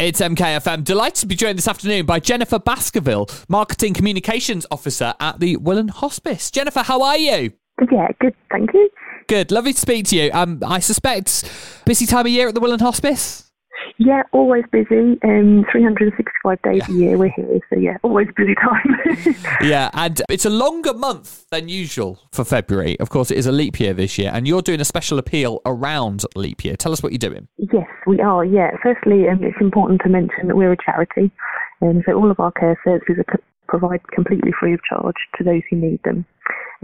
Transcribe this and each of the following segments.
It's MKFM. Delighted to be joined this afternoon by Jennifer Baskerville, Marketing Communications Officer at the Willen Hospice. Jennifer, how are you? Yeah, good, thank you. Good, lovely to speak to you. Um, I suspect busy time of year at the Willen Hospice. Yeah, always busy. Um, 365 days a year we're here, so yeah, always busy time. yeah, and it's a longer month than usual for February. Of course, it is a leap year this year, and you're doing a special appeal around leap year. Tell us what you're doing. yes, we are. Yeah, firstly, um, it's important to mention that we're a charity, and so all of our care services are co- provided completely free of charge to those who need them.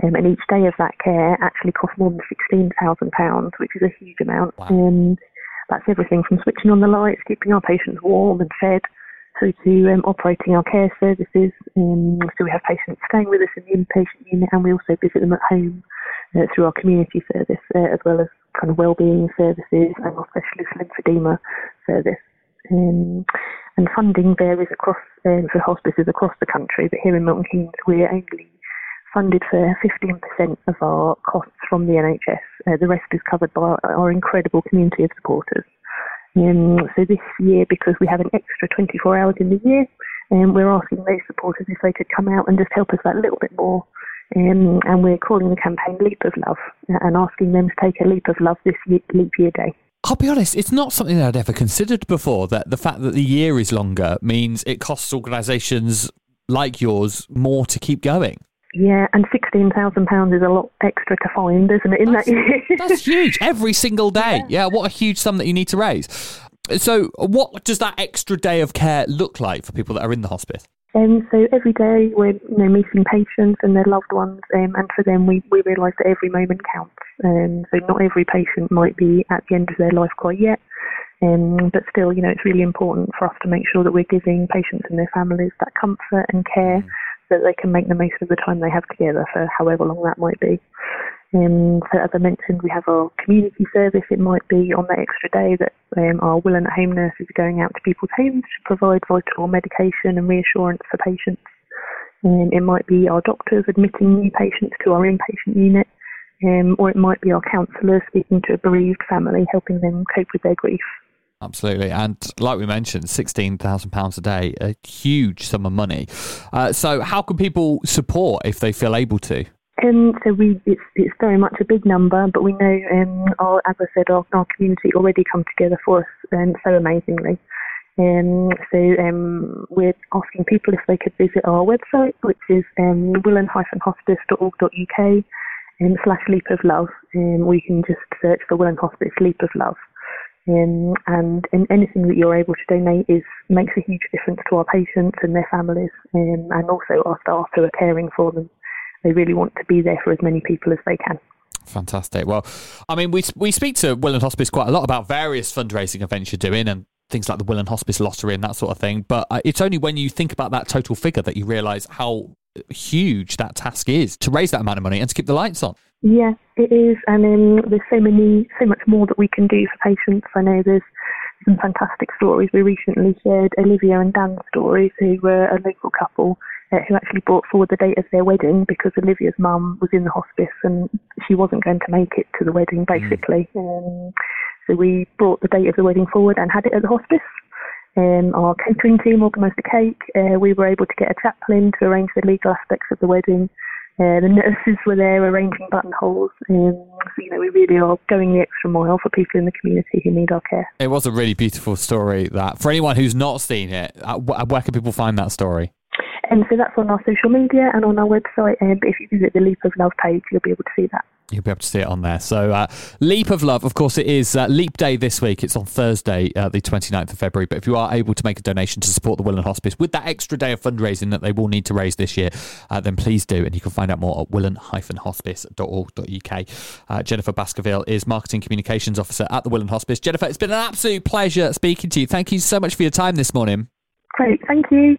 Um, and each day of that care actually costs more than £16,000, which is a huge amount. Wow. Um, that's everything from switching on the lights, keeping our patients warm and fed, through to um, operating our care services. Um, so we have patients staying with us in the inpatient unit, and we also visit them at home uh, through our community service, uh, as well as kind of wellbeing services and our specialist lymphedema service. Um, and funding varies across um, for hospices across the country, but here in Milton Keynes we're only funded for 15% of our costs from the NHS. Uh, the rest is covered by our, incredible community of supporters. Um, so this year, because we have an extra 24 hours in the year, um, we're asking those supporters if they could come out and just help us that little bit more. Um, and we're calling the campaign Leap of Love uh, and asking them to take a leap of love this year, leap year day. I'll be honest, it's not something that I'd ever considered before. That the fact that the year is longer means it costs organisations like yours more to keep going. Yeah, and sixteen thousand pounds is a lot extra to find, isn't it? In that year, That's huge every single day. Yeah, what a huge sum that you need to raise. So, what does that extra day of care look like for people that are in the hospice? Um, so every day we're you know meeting patients and their loved ones, um, and for them we, we realise that every moment counts. Um, so not every patient might be at the end of their life quite yet, um, but still, you know, it's really important for us to make sure that we're giving patients and their families that comfort and care so that they can make the most of the time they have together for however long that might be. Um, so as I mentioned, we have our community service. It might be on that extra day that um, our Willen at home nurses are going out to people's homes to provide vital medication and reassurance for patients. Um, it might be our doctors admitting new patients to our inpatient unit, um, or it might be our counsellors speaking to a bereaved family, helping them cope with their grief. Absolutely. And like we mentioned, £16,000 a day, a huge sum of money. Uh, so, how can people support if they feel able to? Um, so we, it's, it's very much a big number, but we know, um, our, as I said, our, our community already come together for us um, so amazingly. Um, so um, we're asking people if they could visit our website, which is um, willen-hospice.org.uk um, slash leap of love. Um, we can just search for Willen Hospice Leap of Love. Um, and, and anything that you're able to donate is makes a huge difference to our patients and their families, um, and also our staff who are caring for them. They really want to be there for as many people as they can. Fantastic. Well, I mean, we we speak to Willen Hospice quite a lot about various fundraising events you're doing and things like the Willen Hospice lottery and that sort of thing. But uh, it's only when you think about that total figure that you realise how huge that task is to raise that amount of money and to keep the lights on. Yeah, it is, and um, there's so many, so much more that we can do for patients. I know there's some fantastic stories. We recently shared Olivia and Dan's stories, who were a local couple uh, who actually brought forward the date of their wedding because Olivia's mum was in the hospice and she wasn't going to make it to the wedding, basically. Um, so we brought the date of the wedding forward and had it at the hospice. Um, our catering team organised a cake. Uh, we were able to get a chaplain to arrange the legal aspects of the wedding. Uh, the nurses were there arranging buttonholes. Um, so, you know, we really are going the extra mile for people in the community who need our care. It was a really beautiful story. That for anyone who's not seen it, uh, where can people find that story? And so that's on our social media and on our website. Um, if you visit the Leap of Love page, you'll be able to see that. You'll be able to see it on there. So, uh, Leap of Love, of course, it is uh, Leap Day this week. It's on Thursday, uh, the 29th of February. But if you are able to make a donation to support the Willen Hospice with that extra day of fundraising that they will need to raise this year, uh, then please do. And you can find out more at willen-hospice.org.uk. Uh, Jennifer Baskerville is Marketing Communications Officer at the Willen Hospice. Jennifer, it's been an absolute pleasure speaking to you. Thank you so much for your time this morning. Great, thank you.